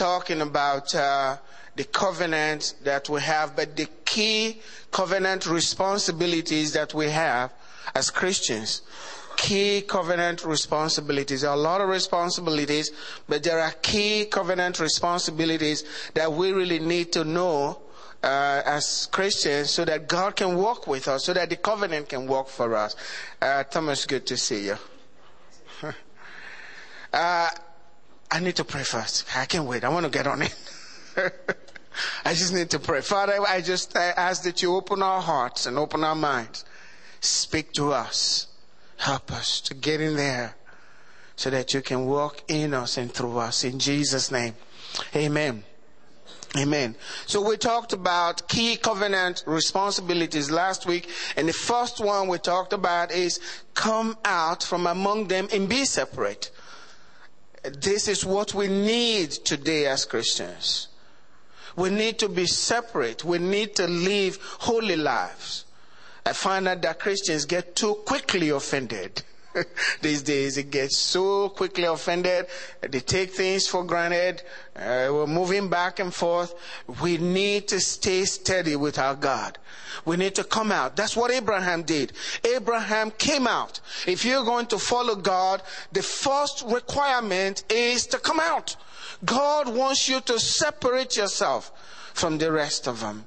talking about uh, the covenant that we have, but the key covenant responsibilities that we have as Christians. Key covenant responsibilities. There are a lot of responsibilities, but there are key covenant responsibilities that we really need to know uh, as Christians so that God can work with us, so that the covenant can work for us. Uh, Thomas, good to see you. uh, I need to pray first. I can't wait. I want to get on it. I just need to pray. Father, I just I ask that you open our hearts and open our minds. Speak to us. Help us to get in there so that you can walk in us and through us. In Jesus' name. Amen. Amen. So we talked about key covenant responsibilities last week, and the first one we talked about is come out from among them and be separate. This is what we need today as Christians. We need to be separate. We need to live holy lives. I find out that Christians get too quickly offended. These days, it gets so quickly offended. They take things for granted. Uh, we're moving back and forth. We need to stay steady with our God. We need to come out. That's what Abraham did. Abraham came out. If you're going to follow God, the first requirement is to come out. God wants you to separate yourself from the rest of them.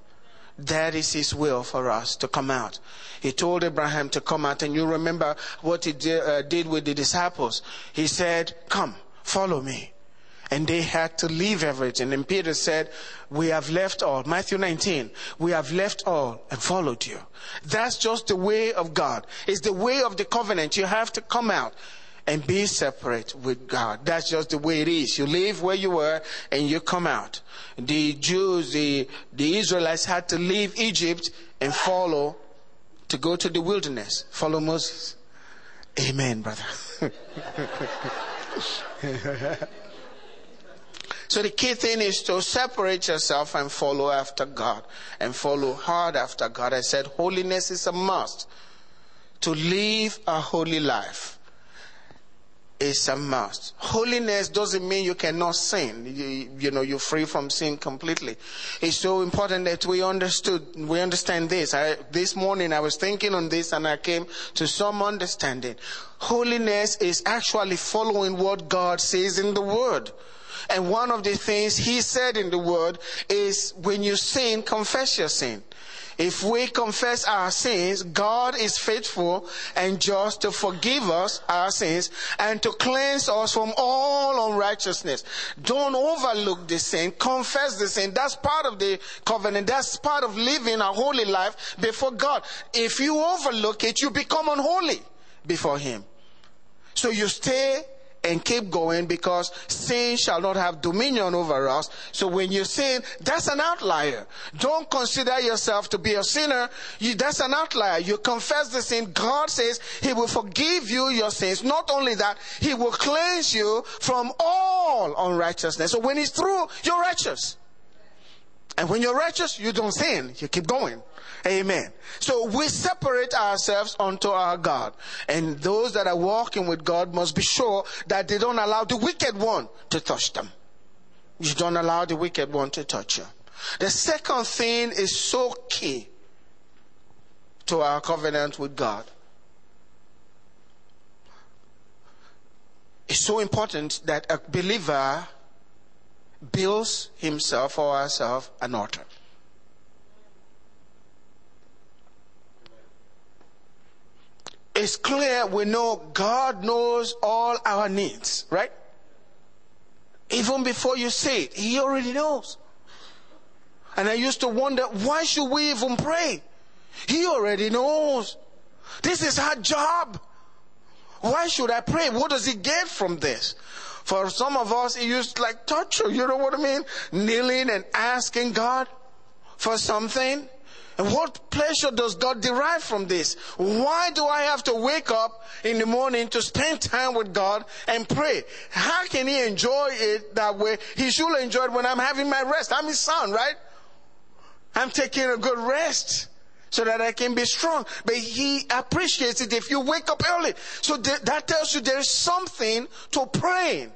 That is His will for us to come out. He told Abraham to come out, and you remember what He did, uh, did with the disciples. He said, Come, follow me. And they had to leave everything. And Peter said, We have left all. Matthew 19, we have left all and followed you. That's just the way of God. It's the way of the covenant. You have to come out and be separate with God. That's just the way it is. You live where you were and you come out. The Jews, the, the Israelites had to leave Egypt and follow to go to the wilderness. Follow Moses. Amen, brother. so the key thing is to separate yourself and follow after God and follow hard after God. I said holiness is a must. To live a holy life is a must. Holiness doesn't mean you cannot sin. You, you, know, you're free from sin completely. It's so important that we understood, we understand this. I, this morning I was thinking on this and I came to some understanding. Holiness is actually following what God says in the Word. And one of the things He said in the Word is when you sin, confess your sin. If we confess our sins, God is faithful and just to forgive us our sins and to cleanse us from all unrighteousness. Don't overlook the sin. Confess the sin. That's part of the covenant. That's part of living a holy life before God. If you overlook it, you become unholy before Him. So you stay and keep going because sin shall not have dominion over us. So when you sin, that's an outlier. Don't consider yourself to be a sinner. You, that's an outlier. You confess the sin. God says He will forgive you your sins. Not only that, He will cleanse you from all unrighteousness. So when He's through, you're righteous. And when you're righteous, you don't sin. You keep going. Amen. So we separate ourselves unto our God. And those that are walking with God must be sure that they don't allow the wicked one to touch them. You don't allow the wicked one to touch you. The second thing is so key to our covenant with God. It's so important that a believer builds himself or herself an altar. It's clear we know God knows all our needs, right? Even before you say it, He already knows. And I used to wonder, why should we even pray? He already knows. This is our job. Why should I pray? What does he get from this? For some of us, it used like torture. You know what I mean? Kneeling and asking God for something. And what pleasure does God derive from this? Why do I have to wake up in the morning to spend time with God and pray? How can He enjoy it that way? He should enjoy it when I'm having my rest. I'm His son, right? I'm taking a good rest so that I can be strong. But He appreciates it if you wake up early. So th- that tells you there is something to praying.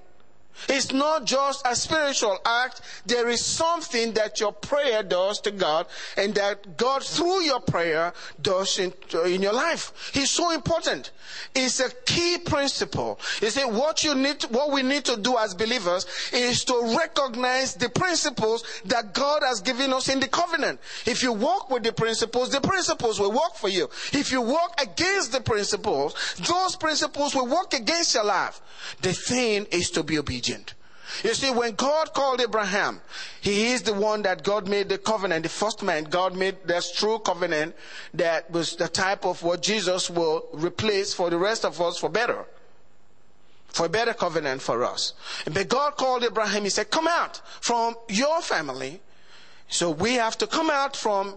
It's not just a spiritual act. There is something that your prayer does to God and that God through your prayer does in, in your life. He's so important. It's a key principle. You see, what you need, what we need to do as believers is to recognize the principles that God has given us in the covenant. If you walk with the principles, the principles will work for you. If you walk against the principles, those principles will work against your life. The thing is to be obedient. You see, when God called Abraham, he is the one that God made the covenant, the first man. God made this true covenant that was the type of what Jesus will replace for the rest of us for better. For a better covenant for us. But God called Abraham, he said, come out from your family. So we have to come out from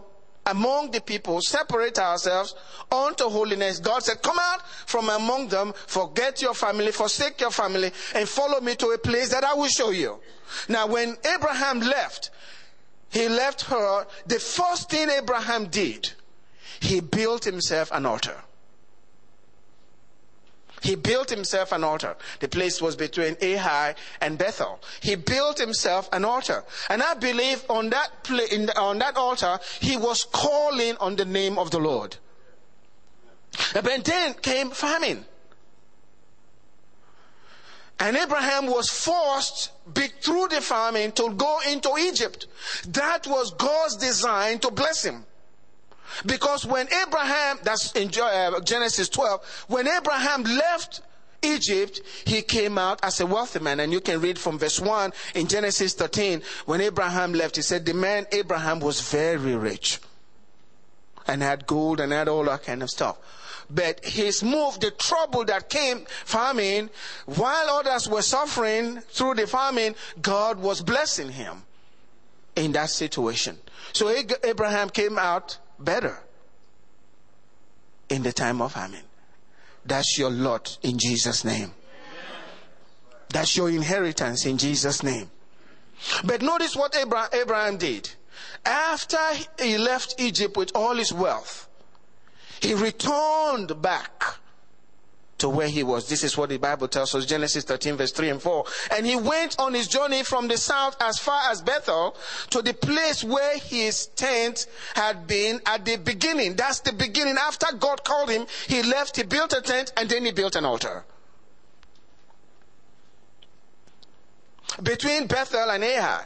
among the people, separate ourselves unto holiness. God said, Come out from among them, forget your family, forsake your family, and follow me to a place that I will show you. Now, when Abraham left, he left her. The first thing Abraham did, he built himself an altar. He built himself an altar. The place was between Ai and Bethel. He built himself an altar. And I believe on that, the, on that altar, he was calling on the name of the Lord. But then came famine. And Abraham was forced through the famine to go into Egypt. That was God's design to bless him. Because when Abraham, that's in uh, Genesis 12, when Abraham left Egypt, he came out as a wealthy man. And you can read from verse 1 in Genesis 13. When Abraham left, he said, The man Abraham was very rich and had gold and had all that kind of stuff. But his move, the trouble that came famine, while others were suffering through the famine, God was blessing him in that situation. So Abraham came out better in the time of famine. That's your lot in Jesus' name. That's your inheritance in Jesus' name. But notice what Abraham did. After he left Egypt with all his wealth, he returned back to where he was. This is what the Bible tells us, Genesis 13 verse 3 and 4. And he went on his journey from the south as far as Bethel to the place where his tent had been at the beginning. That's the beginning. After God called him, he left, he built a tent, and then he built an altar. Between Bethel and Ai,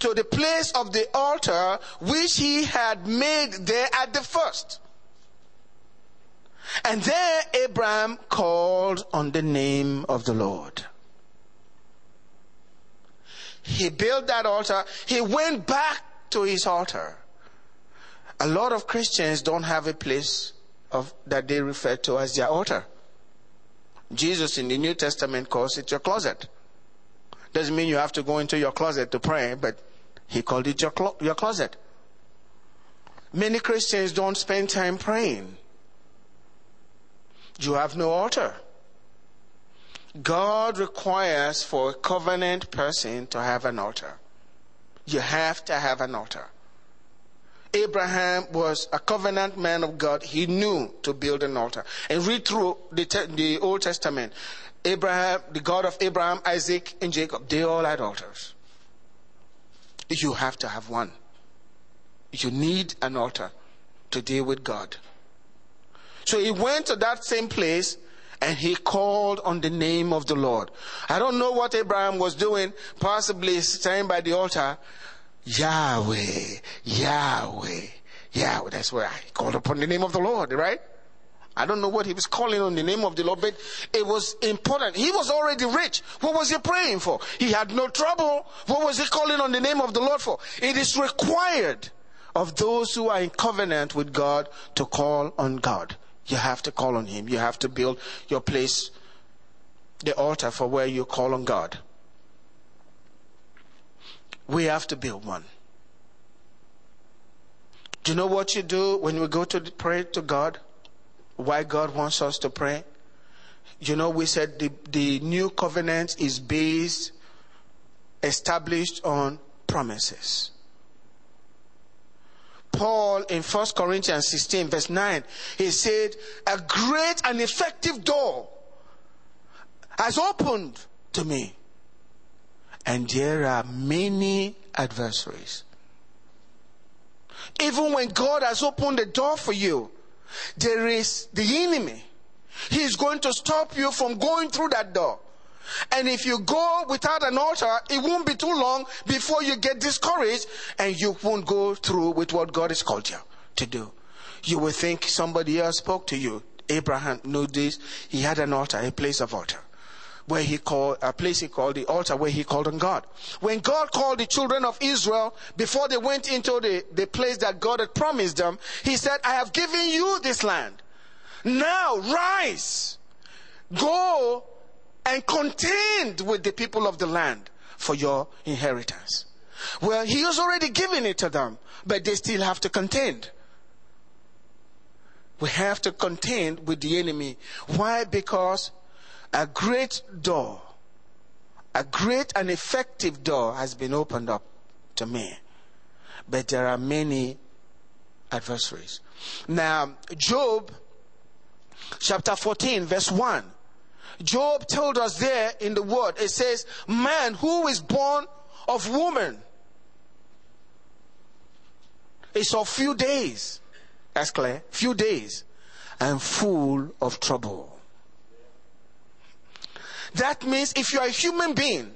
to the place of the altar which he had made there at the first. And there Abraham called on the name of the Lord. He built that altar. He went back to his altar. A lot of Christians don't have a place of, that they refer to as their altar. Jesus in the New Testament calls it your closet. Doesn't mean you have to go into your closet to pray, but he called it your, clo- your closet. Many Christians don't spend time praying you have no altar. God requires for a covenant person to have an altar. You have to have an altar. Abraham was a covenant man of God. He knew to build an altar. And read through the, the Old Testament. Abraham, the God of Abraham, Isaac, and Jacob, they all had altars. You have to have one. You need an altar to deal with God. So he went to that same place and he called on the name of the Lord. I don't know what Abraham was doing, possibly standing by the altar. Yahweh, Yahweh, Yahweh. That's where he called upon the name of the Lord, right? I don't know what he was calling on the name of the Lord, but it was important. He was already rich. What was he praying for? He had no trouble. What was he calling on the name of the Lord for? It is required of those who are in covenant with God to call on God. You have to call on Him. You have to build your place, the altar for where you call on God. We have to build one. Do you know what you do when we go to pray to God? Why God wants us to pray? You know, we said the, the new covenant is based, established on promises. Paul in 1 Corinthians 16, verse 9, he said, A great and effective door has opened to me. And there are many adversaries. Even when God has opened the door for you, there is the enemy. He is going to stop you from going through that door. And if you go without an altar, it won't be too long before you get discouraged and you won't go through with what God has called you to do. You will think somebody else spoke to you. Abraham knew this. He had an altar, a place of altar where he called a place he called the altar where he called on God. When God called the children of Israel before they went into the, the place that God had promised them, he said, I have given you this land. Now rise, go and contend with the people of the land for your inheritance. Well, he has already given it to them, but they still have to contend. We have to contend with the enemy. Why? Because a great door, a great and effective door has been opened up to me. But there are many adversaries. Now, Job chapter 14, verse 1. Job told us there in the word, it says, Man who is born of woman is of few days. That's clear. Few days. And full of trouble. That means if you are a human being,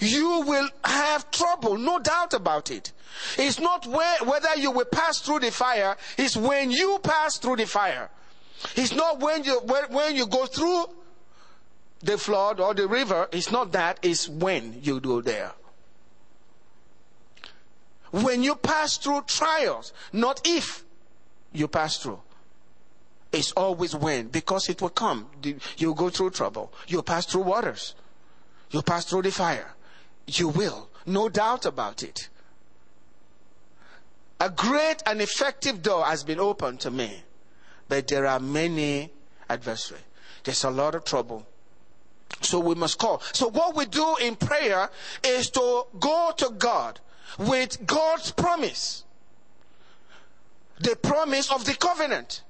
you will have trouble, no doubt about it. It's not where, whether you will pass through the fire, it's when you pass through the fire. It's not when you, when, when you go through the flood or the river, it's not that, it's when you go there. When you pass through trials, not if you pass through. It's always when, because it will come. You go through trouble. You pass through waters. You pass through the fire. You will. No doubt about it. A great and effective door has been opened to me, but there are many adversaries. There's a lot of trouble. So we must call. So what we do in prayer is to go to God with God's promise. The promise of the covenant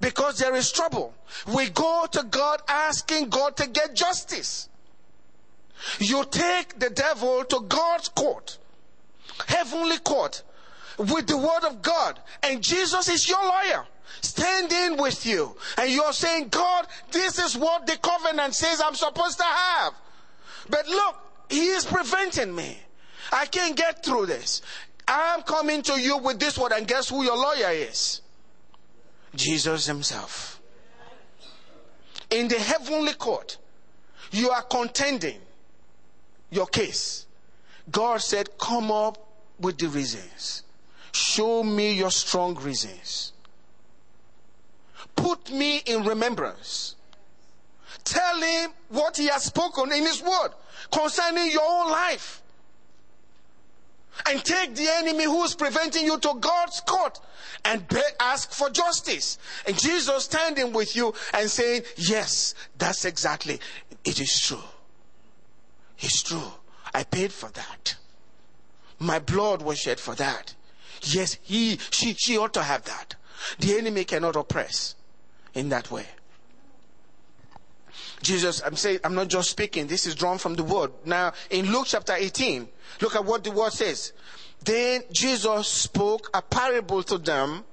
because there is trouble. We go to God asking God to get justice. You take the devil to God's court, heavenly court, with the word of God, and Jesus is your lawyer standing with you and you're saying, God, this is what the covenant says I'm supposed to have. But look, he is preventing me. I can't get through this. I'm coming to you with this word and guess who your lawyer is? Jesus himself. In the heavenly court, you are contending your case. God said, Come up with the reasons. Show me your strong reasons. Put me in remembrance. Tell him what he has spoken in his word concerning your own life and take the enemy who is preventing you to God's court and be- ask for justice. And Jesus standing with you and saying, Yes, that's exactly, it is true. It's true. I paid for that. My blood was shed for that. Yes, he, she, she ought to have that. The enemy cannot oppress in that way. Jesus, I'm saying, I'm not just speaking. This is drawn from the word. Now, in Luke chapter 18, look at what the word says. Then Jesus spoke a parable to them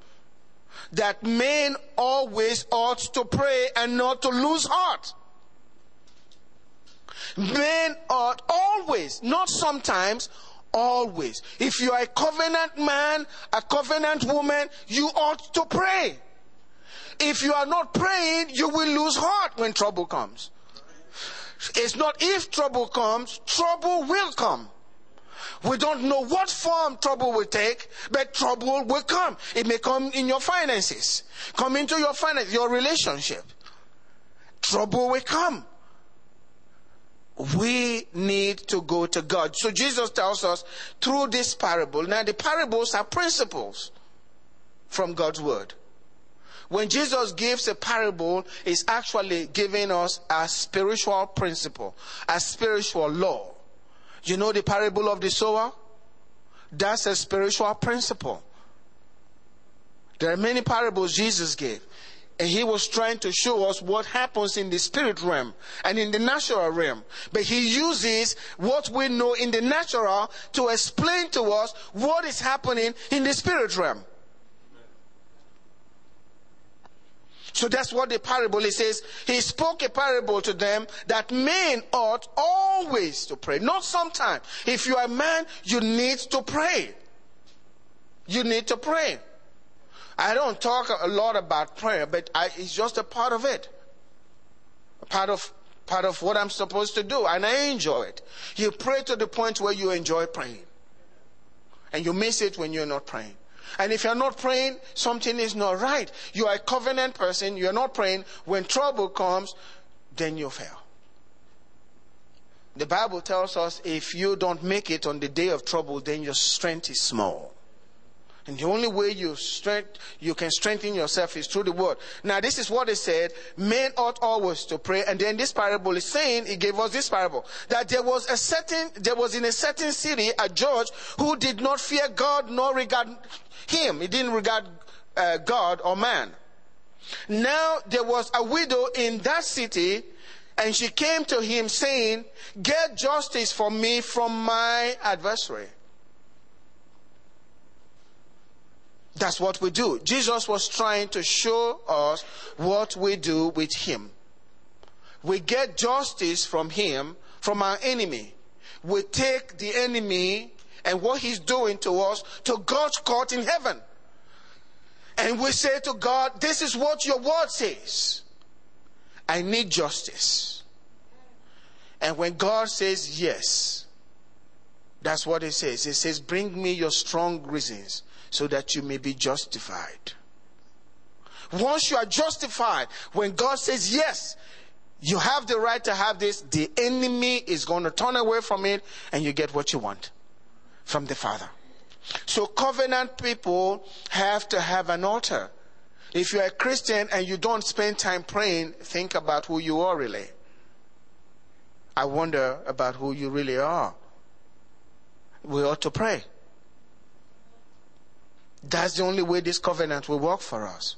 that men always ought to pray and not to lose heart. Men ought always, not sometimes, always. If you are a covenant man, a covenant woman, you ought to pray. If you are not praying, you will lose heart when trouble comes. It's not if trouble comes, trouble will come. We don't know what form trouble will take, but trouble will come. It may come in your finances, come into your finance, your relationship. Trouble will come. We need to go to God. So Jesus tells us through this parable. Now the parables are principles from God's word. When Jesus gives a parable, he's actually giving us a spiritual principle, a spiritual law. You know the parable of the sower? That's a spiritual principle. There are many parables Jesus gave. And he was trying to show us what happens in the spirit realm and in the natural realm. But he uses what we know in the natural to explain to us what is happening in the spirit realm. So that's what the parable he says. He spoke a parable to them that men ought always to pray, not sometimes. If you are a man, you need to pray. You need to pray. I don't talk a lot about prayer, but I, it's just a part of it. A part of part of what I'm supposed to do, and I enjoy it. You pray to the point where you enjoy praying, and you miss it when you're not praying. And if you're not praying, something is not right. You are a covenant person, you're not praying. When trouble comes, then you fail. The Bible tells us if you don't make it on the day of trouble, then your strength is small. And the only way you strength, you can strengthen yourself is through the word. Now, this is what it said. Men ought always to pray. And then this parable is saying, he gave us this parable, that there was a certain, there was in a certain city a judge who did not fear God nor regard him. He didn't regard uh, God or man. Now, there was a widow in that city and she came to him saying, get justice for me from my adversary. That's what we do. Jesus was trying to show us what we do with Him. We get justice from Him, from our enemy. We take the enemy and what he's doing to us to God's court in heaven. And we say to God, This is what your word says. I need justice. And when God says yes, that's what it says. It says, Bring me your strong reasons so that you may be justified. Once you are justified, when God says yes, you have the right to have this, the enemy is going to turn away from it and you get what you want from the Father. So covenant people have to have an altar. If you're a Christian and you don't spend time praying, think about who you are really. I wonder about who you really are. We ought to pray. That's the only way this covenant will work for us.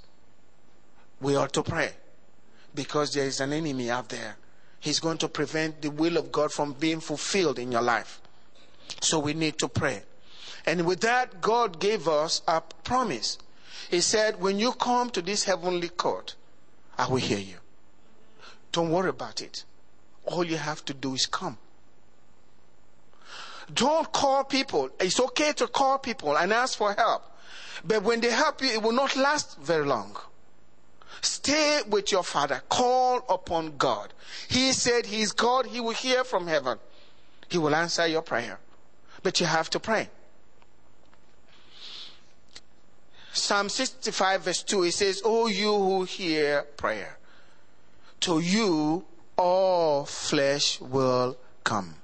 We ought to pray because there is an enemy out there. He's going to prevent the will of God from being fulfilled in your life. So we need to pray. And with that, God gave us a promise. He said, When you come to this heavenly court, I will hear you. Don't worry about it. All you have to do is come. Don't call people. It's okay to call people and ask for help. But when they help you, it will not last very long. Stay with your father. Call upon God. He said He's God. He will hear from heaven. He will answer your prayer. But you have to pray. Psalm 65 verse 2, it says, Oh, you who hear prayer, to you all flesh will come.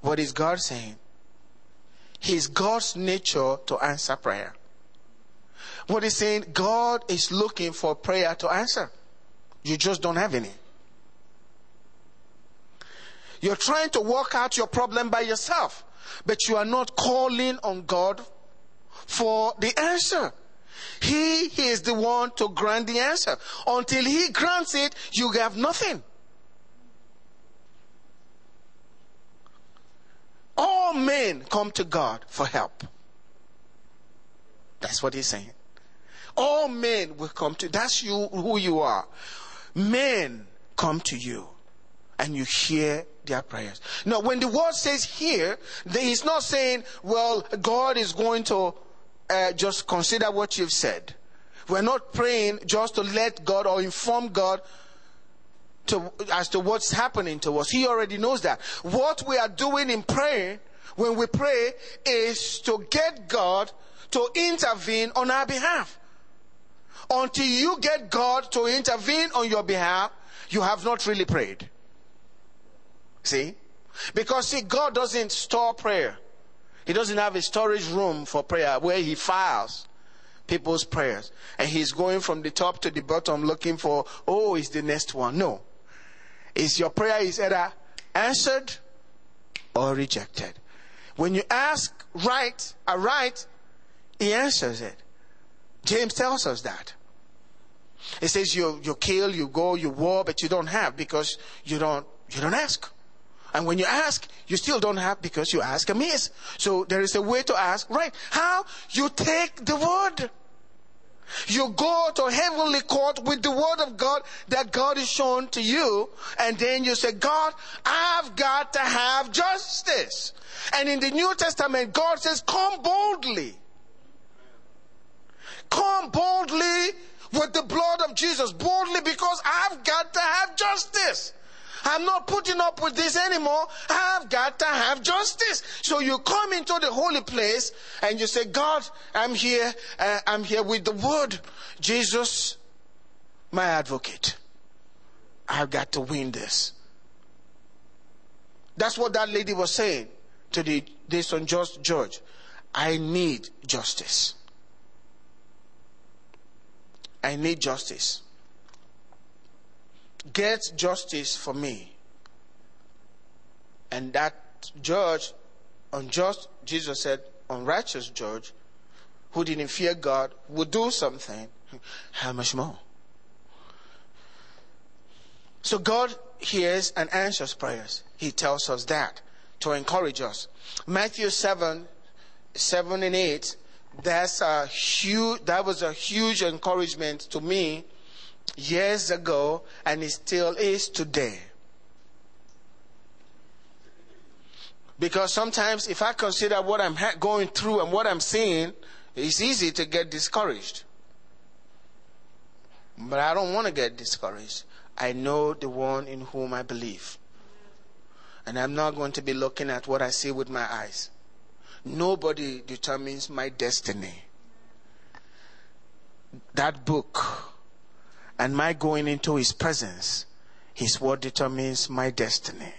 What is God saying? His God's nature to answer prayer. What he's saying, God is looking for prayer to answer. You just don't have any. You're trying to work out your problem by yourself, but you are not calling on God for the answer. He, he is the one to grant the answer. Until he grants it, you have nothing. Men come to God for help. That's what he's saying. All men will come to that's you who you are. Men come to you and you hear their prayers. Now when the word says here, he's not saying, well, God is going to uh, just consider what you've said. We're not praying just to let God or inform God to, as to what's happening to us. He already knows that. What we are doing in prayer, when we pray, is to get God to intervene on our behalf. Until you get God to intervene on your behalf, you have not really prayed. See? Because see, God doesn't store prayer. He doesn't have a storage room for prayer where he files people's prayers. And he's going from the top to the bottom looking for, oh, is the next one. No is your prayer is either answered or rejected. When you ask right, a right, he answers it. James tells us that. He says you, you kill, you go, you war, but you don't have because you don't, you don't ask. And when you ask, you still don't have because you ask amiss. So there is a way to ask, right? How? You take the word. You go to heavenly court with the word of God that God is shown to you, and then you say, God, I've got to have justice. And in the New Testament, God says, come boldly. Come boldly with the blood of Jesus. Boldly because I've got to have justice. I'm not putting up with this anymore. I've got to have justice. So you come into the holy place and you say, God, I'm here. Uh, I'm here with the word. Jesus, my advocate. I've got to win this. That's what that lady was saying to the, this unjust judge. I need justice. I need justice. Get justice for me. And that judge, unjust, Jesus said, unrighteous judge, who didn't fear God, would do something. How much more? So God hears and answers prayers. He tells us that to encourage us. Matthew 7, 7 and 8, that's a huge, that was a huge encouragement to me years ago and it still is today. Because sometimes if I consider what I'm going through and what I'm seeing, it's easy to get discouraged. But I don't want to get discouraged. I know the one in whom I believe. And I'm not going to be looking at what I see with my eyes. Nobody determines my destiny. That book and my going into his presence is what determines my destiny.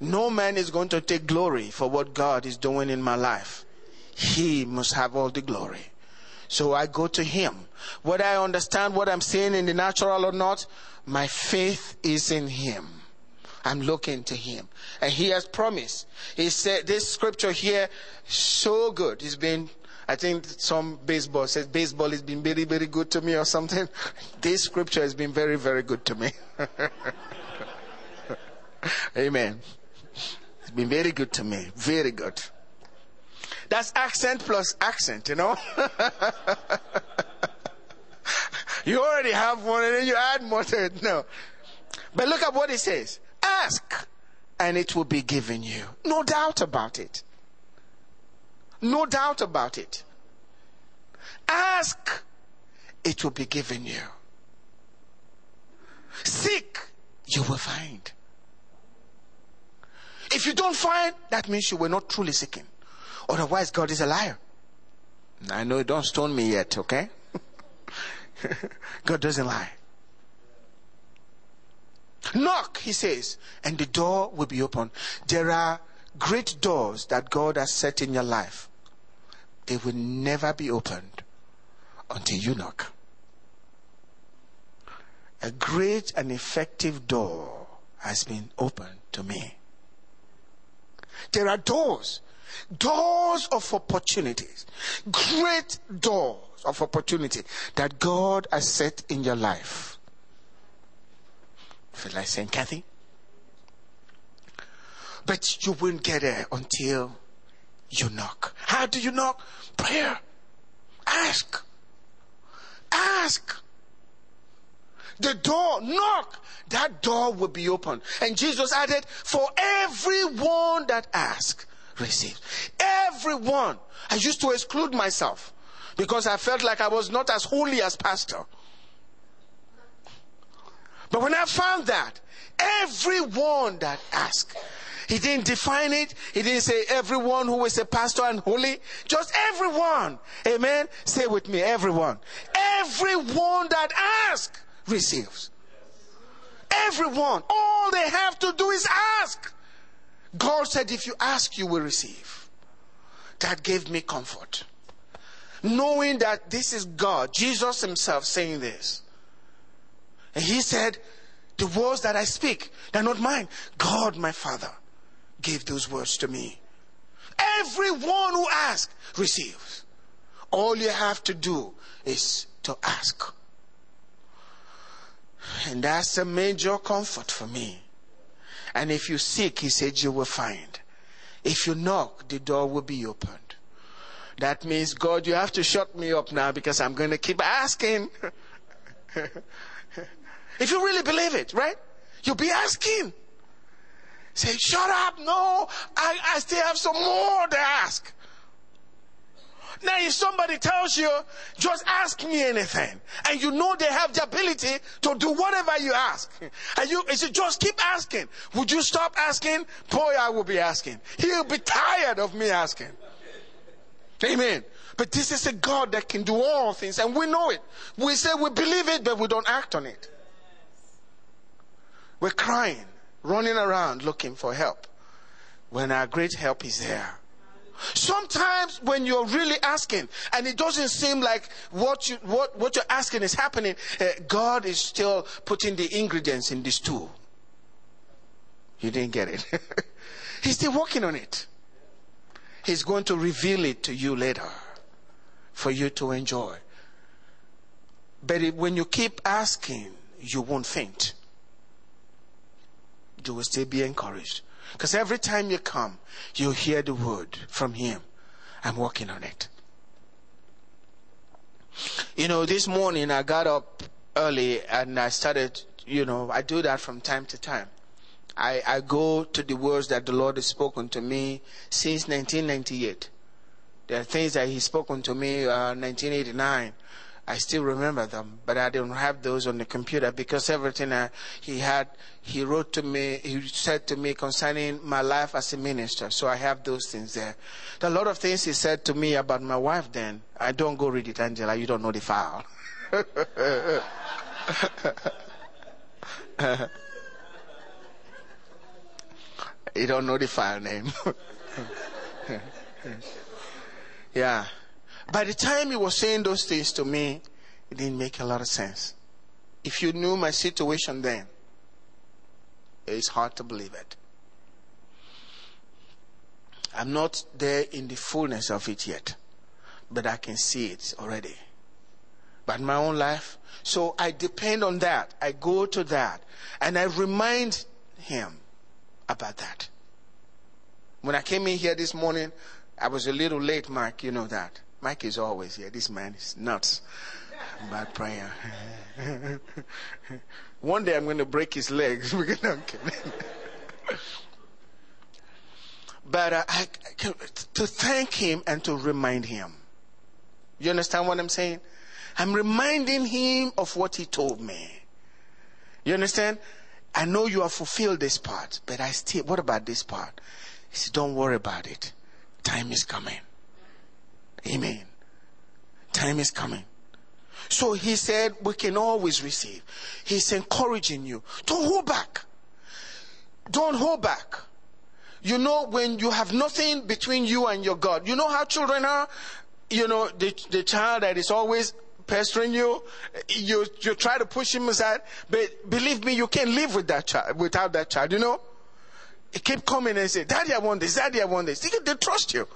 No man is going to take glory for what God is doing in my life. He must have all the glory. So I go to him. Whether I understand what I'm saying in the natural or not, my faith is in him. I'm looking to him. And he has promised. He said this scripture here, so good. It's been I think some baseball says baseball has been very, very good to me or something. This scripture has been very, very good to me. Amen. It's been very good to me. Very good. That's accent plus accent, you know? you already have one and then you add more to it. No. But look at what it says. Ask and it will be given you. No doubt about it. No doubt about it. Ask, it will be given you. Seek, you will find. If you don't find, that means you were not truly seeking. Otherwise, God is a liar. I know, you don't stone me yet, okay? God doesn't lie. Knock, he says, and the door will be open. There are great doors that God has set in your life they will never be opened until you knock. A great and effective door has been opened to me. There are doors, doors of opportunities, great doors of opportunity that God has set in your life. Feel like saying, Kathy? But you won't get there until you knock. How do you knock? Prayer. Ask. Ask. The door, knock. That door will be open. And Jesus added, for everyone that asks, receives. Everyone. I used to exclude myself because I felt like I was not as holy as pastor. But when I found that, everyone that asked, he didn't define it. He didn't say everyone who is a pastor and holy. Just everyone. Amen. Say with me, everyone. Everyone that asks receives. Everyone. All they have to do is ask. God said, if you ask, you will receive. That gave me comfort. Knowing that this is God, Jesus Himself saying this. And He said, The words that I speak, they're not mine. God, my Father, gave those words to me. Everyone who asks receives. All you have to do is to ask. And that's a major comfort for me. And if you seek, he said, you will find. If you knock, the door will be opened. That means, God, you have to shut me up now because I'm going to keep asking. if you really believe it, right? You'll be asking. Say, shut up. No, I, I still have some more to ask. Now, if somebody tells you, just ask me anything, and you know they have the ability to do whatever you ask, and you, you just keep asking, would you stop asking? Boy, I will be asking. He'll be tired of me asking. Amen. But this is a God that can do all things, and we know it. We say we believe it, but we don't act on it. We're crying, running around looking for help when our great help is there. Sometimes when you're really asking and it doesn't seem like what you what what you're asking is happening, uh, God is still putting the ingredients in this stew. You didn't get it. He's still working on it. He's going to reveal it to you later for you to enjoy. But when you keep asking, you won't faint. You will still be encouraged. Because every time you come, you hear the word from Him. I'm working on it. You know, this morning I got up early and I started, you know, I do that from time to time. I, I go to the words that the Lord has spoken to me since 1998. There are things that He's spoken to me uh, 1989. I still remember them, but I don't have those on the computer because everything I, he had, he wrote to me, he said to me concerning my life as a minister. So I have those things there. There a lot of things he said to me about my wife then. I don't go read it, Angela. You don't know the file. you don't know the file name. yeah. By the time he was saying those things to me, it didn't make a lot of sense. If you knew my situation then, it's hard to believe it. I'm not there in the fullness of it yet, but I can see it already. But my own life, so I depend on that. I go to that, and I remind him about that. When I came in here this morning, I was a little late, Mark, you know that. Mike is always here. This man is nuts about prayer. One day I'm going to break his legs. but uh, I, to thank him and to remind him. You understand what I'm saying? I'm reminding him of what he told me. You understand? I know you have fulfilled this part, but I still, what about this part? He said, don't worry about it. Time is coming. Amen. Time is coming. So he said, we can always receive. He's encouraging you. Don't hold back. Don't hold back. You know, when you have nothing between you and your God, you know how children are? You know, the, the child that is always pestering you, you, you try to push him aside, but believe me, you can't live with that child, without that child, you know? He keep coming and say, Daddy, I want this, Daddy, I want this. They, they trust you.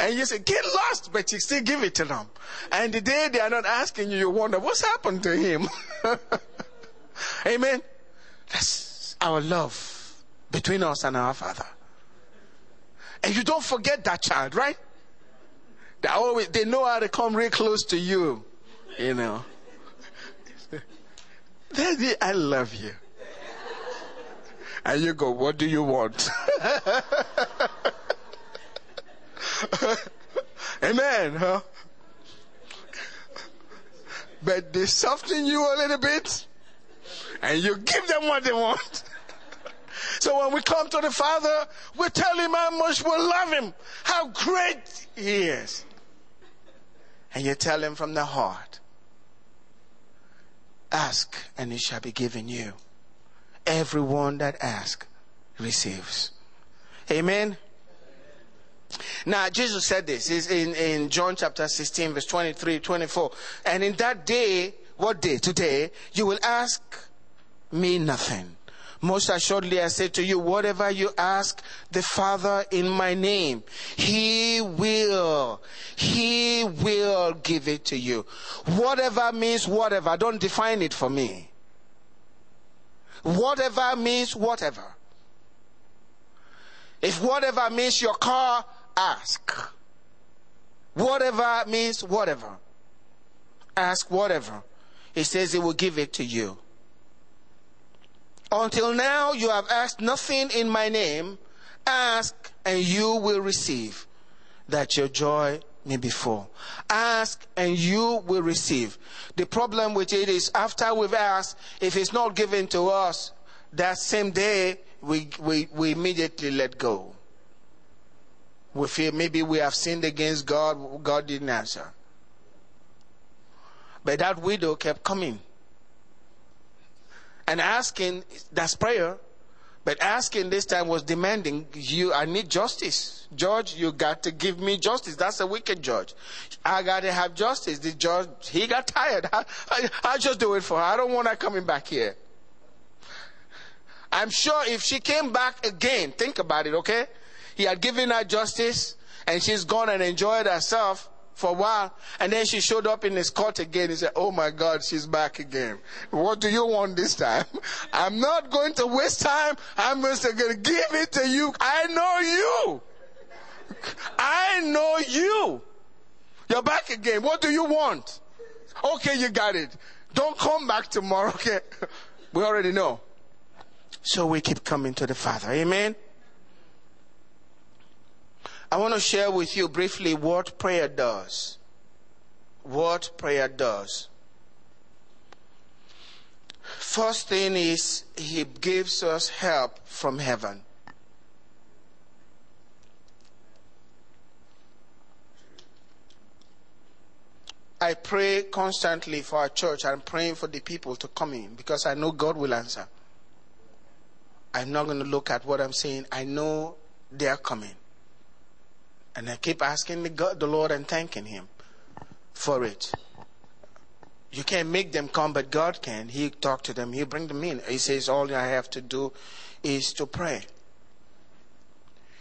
And you say, get lost, but you still give it to them. And the day they are not asking you, you wonder, what's happened to him? Amen. That's our love between us and our Father. And you don't forget that child, right? They always, they know how to come real close to you, you know. Daddy, I love you. And you go, what do you want? Amen, huh? But they soften you a little bit and you give them what they want. so when we come to the Father, we tell him how much we love him, how great he is. And you tell him from the heart, ask and it shall be given you. Everyone that asks receives. Amen. Now, Jesus said this is in, in John chapter 16, verse 23, 24. And in that day, what day? Today, you will ask me nothing. Most assuredly, I say to you, whatever you ask the Father in my name, He will, He will give it to you. Whatever means whatever. Don't define it for me. Whatever means whatever. If whatever means your car, ask. Whatever means whatever. Ask whatever. He says he will give it to you. Until now, you have asked nothing in my name. Ask and you will receive, that your joy may be full. Ask and you will receive. The problem with it is after we've asked, if it's not given to us that same day, we, we, we immediately let go. We feel maybe we have sinned against God, God didn't answer. But that widow kept coming and asking, that's prayer. But asking this time was demanding, you, I need justice. Judge, you got to give me justice. That's a wicked judge. I got to have justice. The judge, he got tired. I, I, I just do it for her. I don't want her coming back here. I'm sure if she came back again, think about it, okay? He had given her justice and she's gone and enjoyed herself for a while. And then she showed up in his court again. He said, Oh my God, she's back again. What do you want this time? I'm not going to waste time. I'm just going to give it to you. I know you. I know you. You're back again. What do you want? Okay, you got it. Don't come back tomorrow, okay? We already know. So we keep coming to the Father. Amen. I want to share with you briefly what prayer does. What prayer does. First thing is, He gives us help from heaven. I pray constantly for our church. I'm praying for the people to come in because I know God will answer. I'm not going to look at what I'm saying. I know they are coming. And I keep asking the, God, the Lord and thanking Him for it. You can't make them come, but God can. He talk to them. He bring them in. He says, all I have to do is to pray.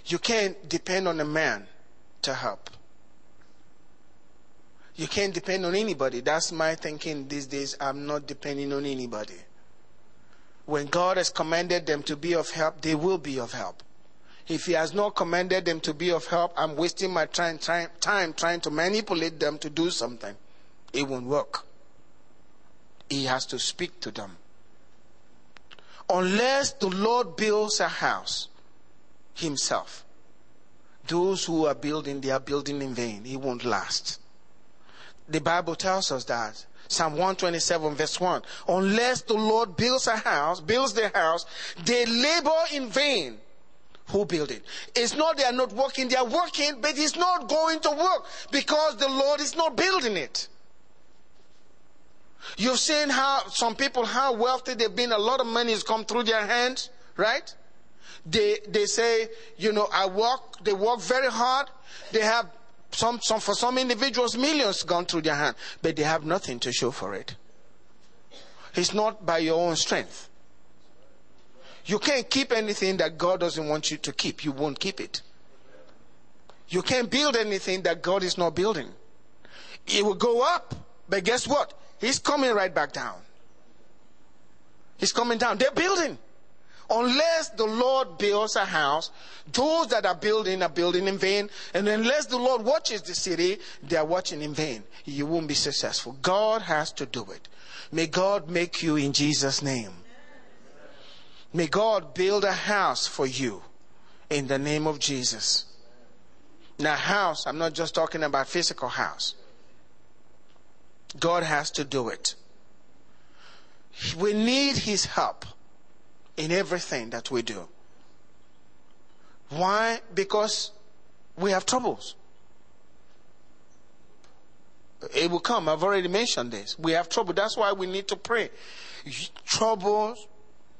You can't depend on a man to help. You can't depend on anybody. That's my thinking these days. I'm not depending on anybody. When God has commanded them to be of help, they will be of help. If he has not commanded them to be of help, I'm wasting my time, time, time trying to manipulate them to do something. It won't work. He has to speak to them. Unless the Lord builds a house himself, those who are building, they are building in vain. It won't last. The Bible tells us that. Psalm 127 verse 1. Unless the Lord builds a house, builds the house, they labor in vain who build it. It's not they are not working, they are working, but it's not going to work because the Lord is not building it. You've seen how some people, how wealthy they've been, a lot of money has come through their hands, right? They, they say, you know, I work, they work very hard. They have some, some, for some individuals, millions gone through their hand, but they have nothing to show for it. It's not by your own strength. You can't keep anything that God doesn't want you to keep. You won't keep it. You can't build anything that God is not building. It will go up, but guess what? He's coming right back down. He's coming down. They're building. Unless the Lord builds a house, those that are building are building in vain. And unless the Lord watches the city, they are watching in vain. You won't be successful. God has to do it. May God make you in Jesus' name. May God build a house for you in the name of Jesus. Now, house, I'm not just talking about physical house. God has to do it. We need His help in everything that we do. Why? Because we have troubles. It will come. I've already mentioned this. We have trouble. That's why we need to pray. Troubles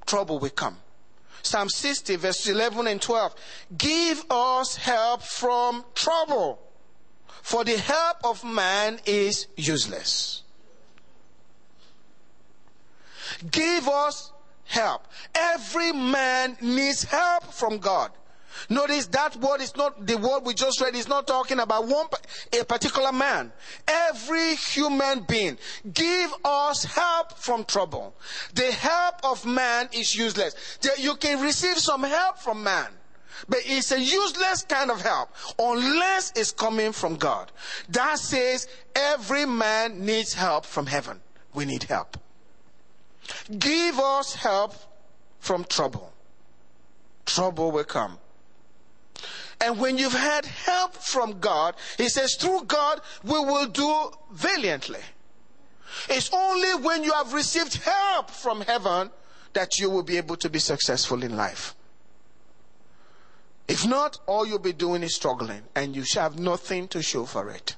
trouble will come. Psalm 60, verse 11 and 12. Give us help from trouble, for the help of man is useless. Give us help. Every man needs help from God. Notice that word is not the word we just read is not talking about one a particular man. Every human being give us help from trouble. The help of man is useless. You can receive some help from man. But it's a useless kind of help unless it's coming from God. That says every man needs help from heaven. We need help. Give us help from trouble. Trouble will come. And when you've had help from God, He says, through God, we will do valiantly. It's only when you have received help from heaven that you will be able to be successful in life. If not, all you'll be doing is struggling and you shall have nothing to show for it.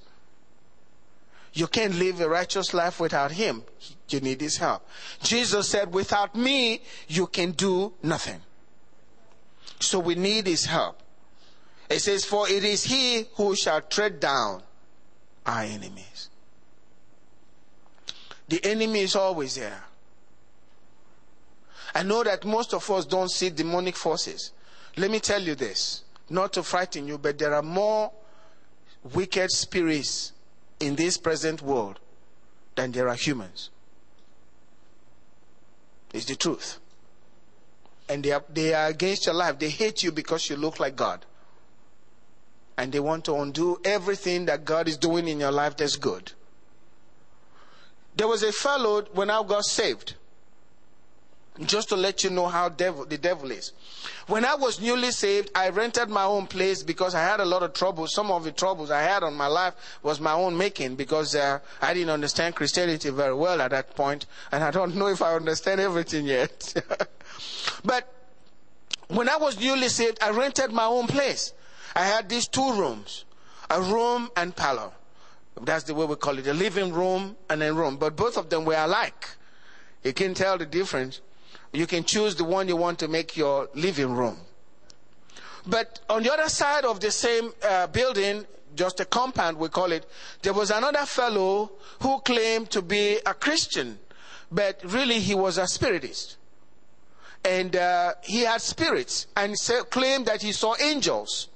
You can't live a righteous life without Him. You need His help. Jesus said, without me, you can do nothing. So we need His help. It says, For it is he who shall tread down our enemies. The enemy is always there. I know that most of us don't see demonic forces. Let me tell you this, not to frighten you, but there are more wicked spirits in this present world than there are humans. It's the truth. And they are, they are against your life. They hate you because you look like God and they want to undo everything that God is doing in your life that's good. There was a fellow when I got saved. Just to let you know how devil, the devil is. When I was newly saved, I rented my own place because I had a lot of trouble. Some of the troubles I had on my life was my own making because uh, I didn't understand Christianity very well at that point, and I don't know if I understand everything yet. but when I was newly saved, I rented my own place. I had these two rooms, a room and parlor. That's the way we call it, a living room and a room. But both of them were alike. You can tell the difference. You can choose the one you want to make your living room. But on the other side of the same uh, building, just a compound we call it, there was another fellow who claimed to be a Christian, but really he was a spiritist. And uh, he had spirits and claimed that he saw angels.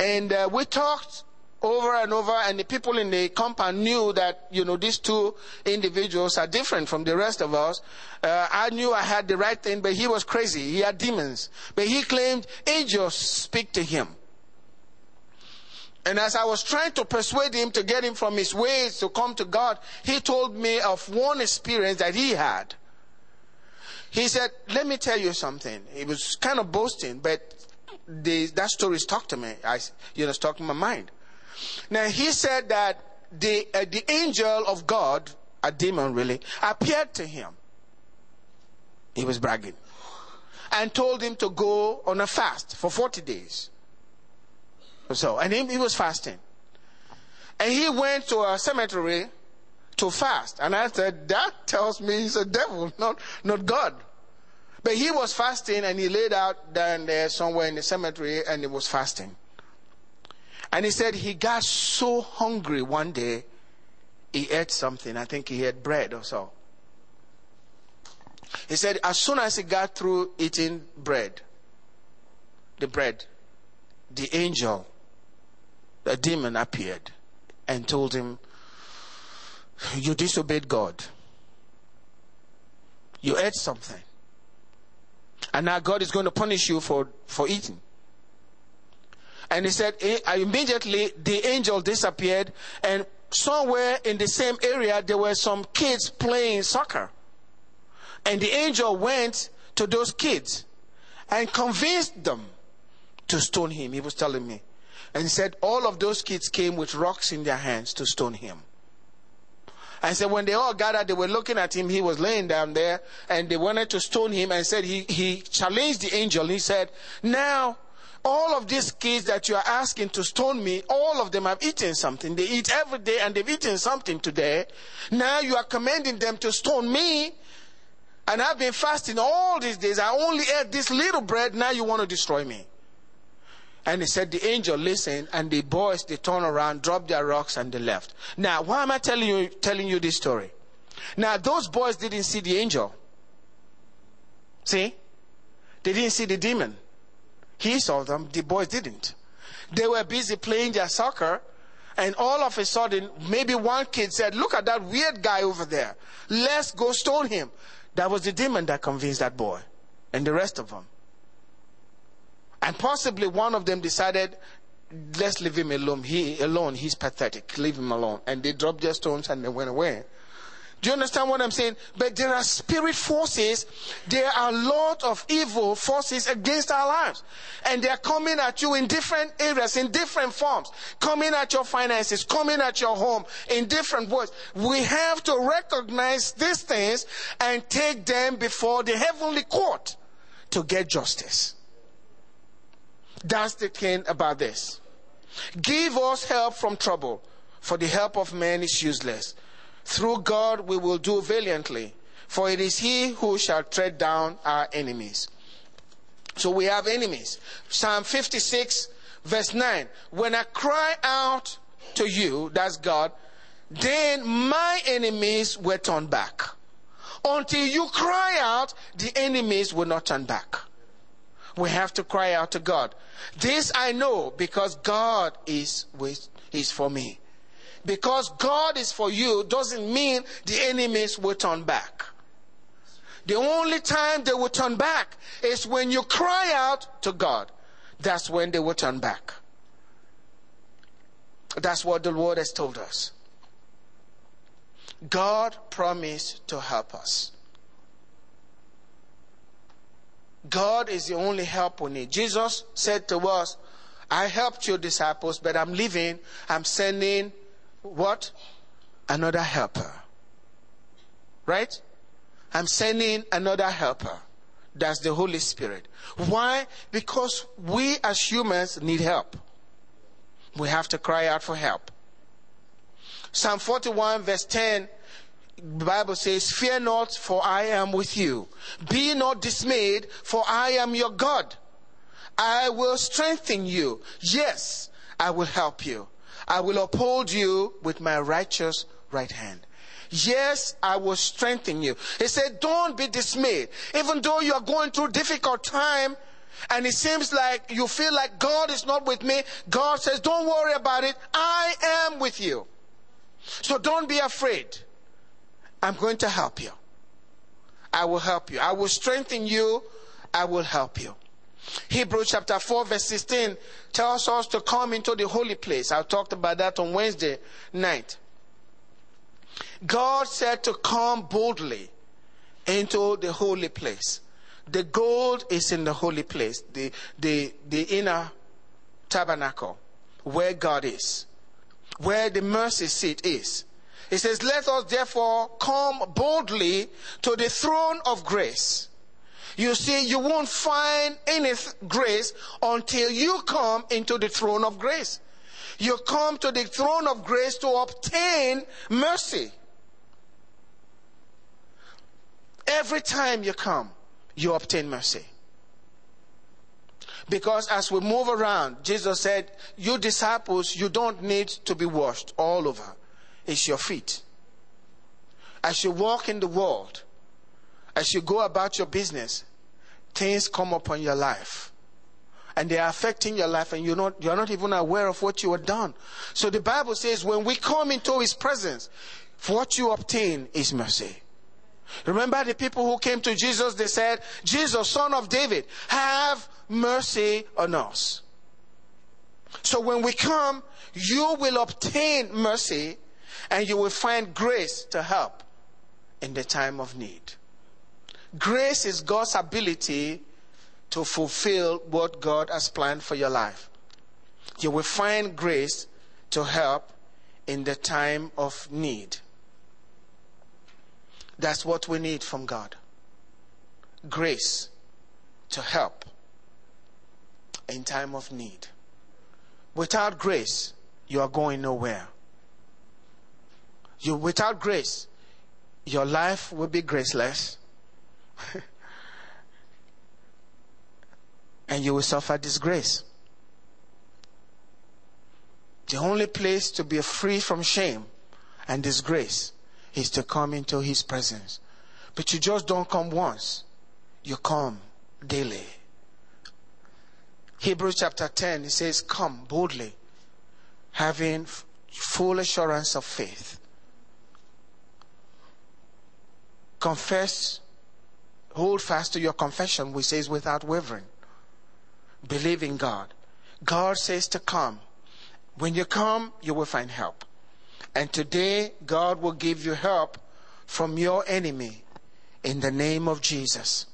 And uh, we talked over and over, and the people in the compound knew that, you know, these two individuals are different from the rest of us. Uh, I knew I had the right thing, but he was crazy. He had demons. But he claimed angels speak to him. And as I was trying to persuade him to get him from his ways to come to God, he told me of one experience that he had. He said, Let me tell you something. He was kind of boasting, but that story stuck to me. I, you know, stuck in my mind. Now he said that the uh, the angel of God, a demon really, appeared to him. He was bragging, and told him to go on a fast for forty days. So, and he, he was fasting, and he went to a cemetery to fast. And I said, that tells me he's a devil, not not God. But he was fasting and he laid out down there somewhere in the cemetery and he was fasting. And he said he got so hungry one day, he ate something. I think he had bread or so. He said as soon as he got through eating bread, the bread, the angel, the demon appeared and told him, You disobeyed God. You ate something. And now God is going to punish you for, for eating. And he said, eh, immediately the angel disappeared, and somewhere in the same area there were some kids playing soccer. And the angel went to those kids and convinced them to stone him. He was telling me. And he said all of those kids came with rocks in their hands to stone him. And said when they all gathered, they were looking at him. He was laying down there and they wanted to stone him and said he, he challenged the angel. He said, now all of these kids that you are asking to stone me, all of them have eaten something. They eat every day and they've eaten something today. Now you are commanding them to stone me. And I've been fasting all these days. I only ate this little bread. Now you want to destroy me. And he said, the angel listened, and the boys, they turned around, dropped their rocks, and they left. Now, why am I telling you, telling you this story? Now, those boys didn't see the angel. See? They didn't see the demon. He saw them, the boys didn't. They were busy playing their soccer, and all of a sudden, maybe one kid said, Look at that weird guy over there. Let's go stone him. That was the demon that convinced that boy and the rest of them. And possibly one of them decided, let's leave him alone. He alone, he's pathetic. Leave him alone. And they dropped their stones and they went away. Do you understand what I'm saying? But there are spirit forces. There are a lot of evil forces against our lives. And they're coming at you in different areas, in different forms. Coming at your finances, coming at your home in different ways. We have to recognize these things and take them before the heavenly court to get justice. That's the thing about this. Give us help from trouble, for the help of man is useless. Through God we will do valiantly, for it is He who shall tread down our enemies. So we have enemies. Psalm 56, verse 9. When I cry out to you, that's God, then my enemies will turn back. Until you cry out, the enemies will not turn back. We have to cry out to God. This I know because God is with, is for me. Because God is for you doesn't mean the enemies will turn back. The only time they will turn back is when you cry out to God. That's when they will turn back. That's what the Lord has told us. God promised to help us. God is the only help we need. Jesus said to us, I helped your disciples, but I'm leaving. I'm sending what? Another helper. Right? I'm sending another helper. That's the Holy Spirit. Why? Because we as humans need help. We have to cry out for help. Psalm 41 verse 10 the Bible says, Fear not, for I am with you. Be not dismayed, for I am your God. I will strengthen you. Yes, I will help you. I will uphold you with my righteous right hand. Yes, I will strengthen you. He said, don't be dismayed. Even though you are going through difficult time and it seems like you feel like God is not with me, God says, don't worry about it. I am with you. So don't be afraid. I'm going to help you. I will help you. I will strengthen you. I will help you. Hebrews chapter 4 verse 16 tells us to come into the holy place. I talked about that on Wednesday night. God said to come boldly into the holy place. The gold is in the holy place, the, the, the inner tabernacle, where God is, where the mercy seat is. He says, Let us therefore come boldly to the throne of grace you see, you won't find any grace until you come into the throne of grace. You come to the throne of grace to obtain mercy. Every time you come, you obtain mercy. Because as we move around, Jesus said, You disciples, you don't need to be washed all over. It's your feet. As you walk in the world, as you go about your business, things come upon your life. And they are affecting your life, and you're not, you're not even aware of what you have done. So the Bible says, when we come into His presence, what you obtain is mercy. Remember the people who came to Jesus, they said, Jesus, son of David, have mercy on us. So when we come, you will obtain mercy and you will find grace to help in the time of need. Grace is God's ability to fulfill what God has planned for your life. You will find grace to help in the time of need. That's what we need from God. Grace to help in time of need. Without grace, you are going nowhere. You without grace, your life will be graceless and you will suffer disgrace. The only place to be free from shame and disgrace is to come into His presence. But you just don't come once. you come daily. Hebrews chapter 10, it says, Come boldly, having full assurance of faith. Confess, hold fast to your confession, which says without wavering. Believe in God. God says to come. When you come, you will find help. And today, God will give you help from your enemy in the name of Jesus.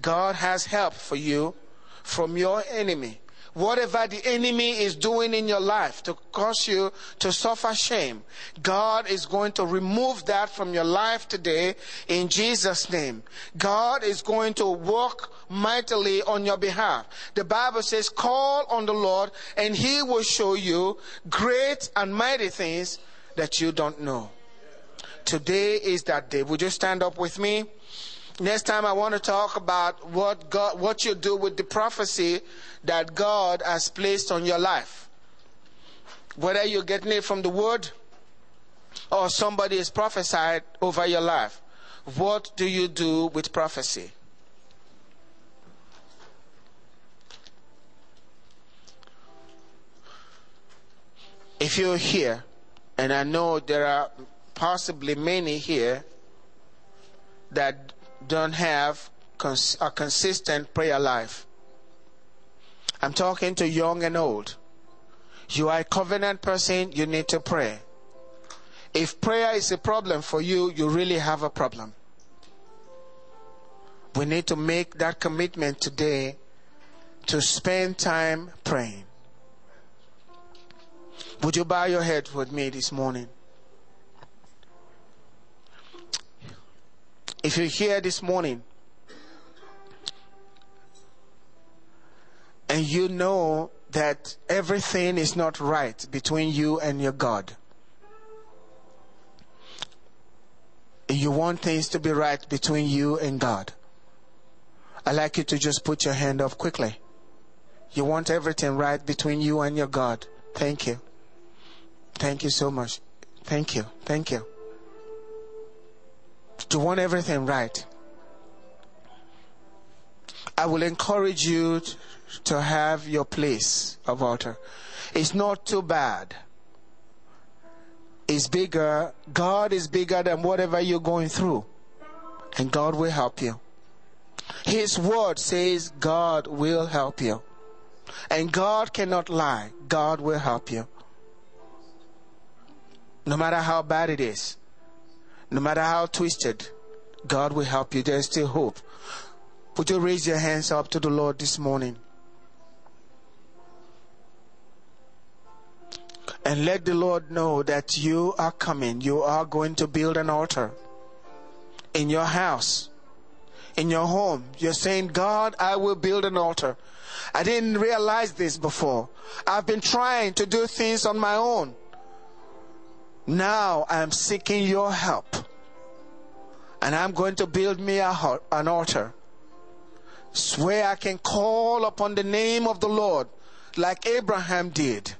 God has help for you from your enemy. Whatever the enemy is doing in your life to cause you to suffer shame, God is going to remove that from your life today in Jesus' name. God is going to work mightily on your behalf. The Bible says, call on the Lord and he will show you great and mighty things that you don't know. Today is that day. Would you stand up with me? Next time I want to talk about what God, what you do with the prophecy that God has placed on your life. Whether you're getting it from the word or somebody is prophesied over your life. What do you do with prophecy? If you're here, and I know there are possibly many here that don't have cons- a consistent prayer life. I'm talking to young and old. You are a covenant person, you need to pray. If prayer is a problem for you, you really have a problem. We need to make that commitment today to spend time praying. Would you bow your head with me this morning? If you're here this morning and you know that everything is not right between you and your God, you want things to be right between you and God, I'd like you to just put your hand up quickly. You want everything right between you and your God. Thank you. Thank you so much. Thank you. Thank you to want everything right, I will encourage you to have your place of altar. It's not too bad. It's bigger. God is bigger than whatever you're going through. And God will help you. His word says God will help you. And God cannot lie. God will help you. No matter how bad it is. No matter how twisted, God will help you. There's still hope. Would you raise your hands up to the Lord this morning? And let the Lord know that you are coming. You are going to build an altar in your house, in your home. You're saying, God, I will build an altar. I didn't realize this before. I've been trying to do things on my own. Now I'm seeking your help. And I'm going to build me a, an altar where I can call upon the name of the Lord like Abraham did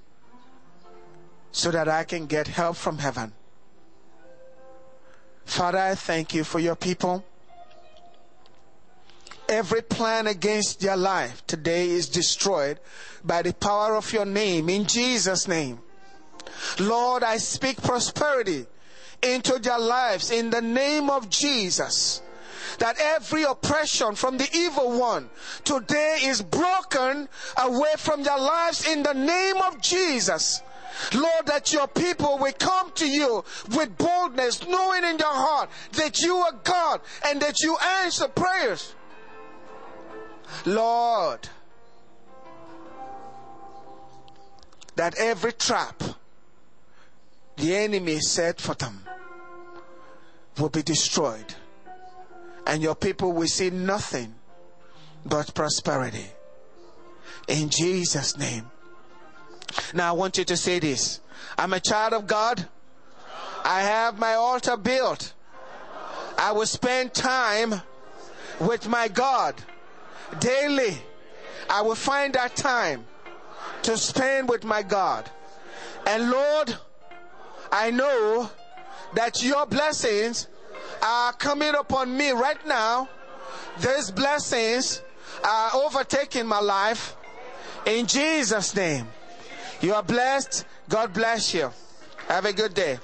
so that I can get help from heaven. Father, I thank you for your people. Every plan against their life today is destroyed by the power of your name in Jesus' name. Lord, I speak prosperity into their lives in the name of Jesus. That every oppression from the evil one today is broken away from their lives in the name of Jesus. Lord, that your people will come to you with boldness, knowing in their heart that you are God and that you answer prayers. Lord, that every trap the enemy set for them will be destroyed. And your people will see nothing but prosperity. In Jesus' name. Now I want you to say this. I'm a child of God. I have my altar built. I will spend time with my God daily. I will find that time to spend with my God. And Lord, I know that your blessings are coming upon me right now These blessings are overtaking my life in Jesus' name. You are blessed. God bless you. Have a good day.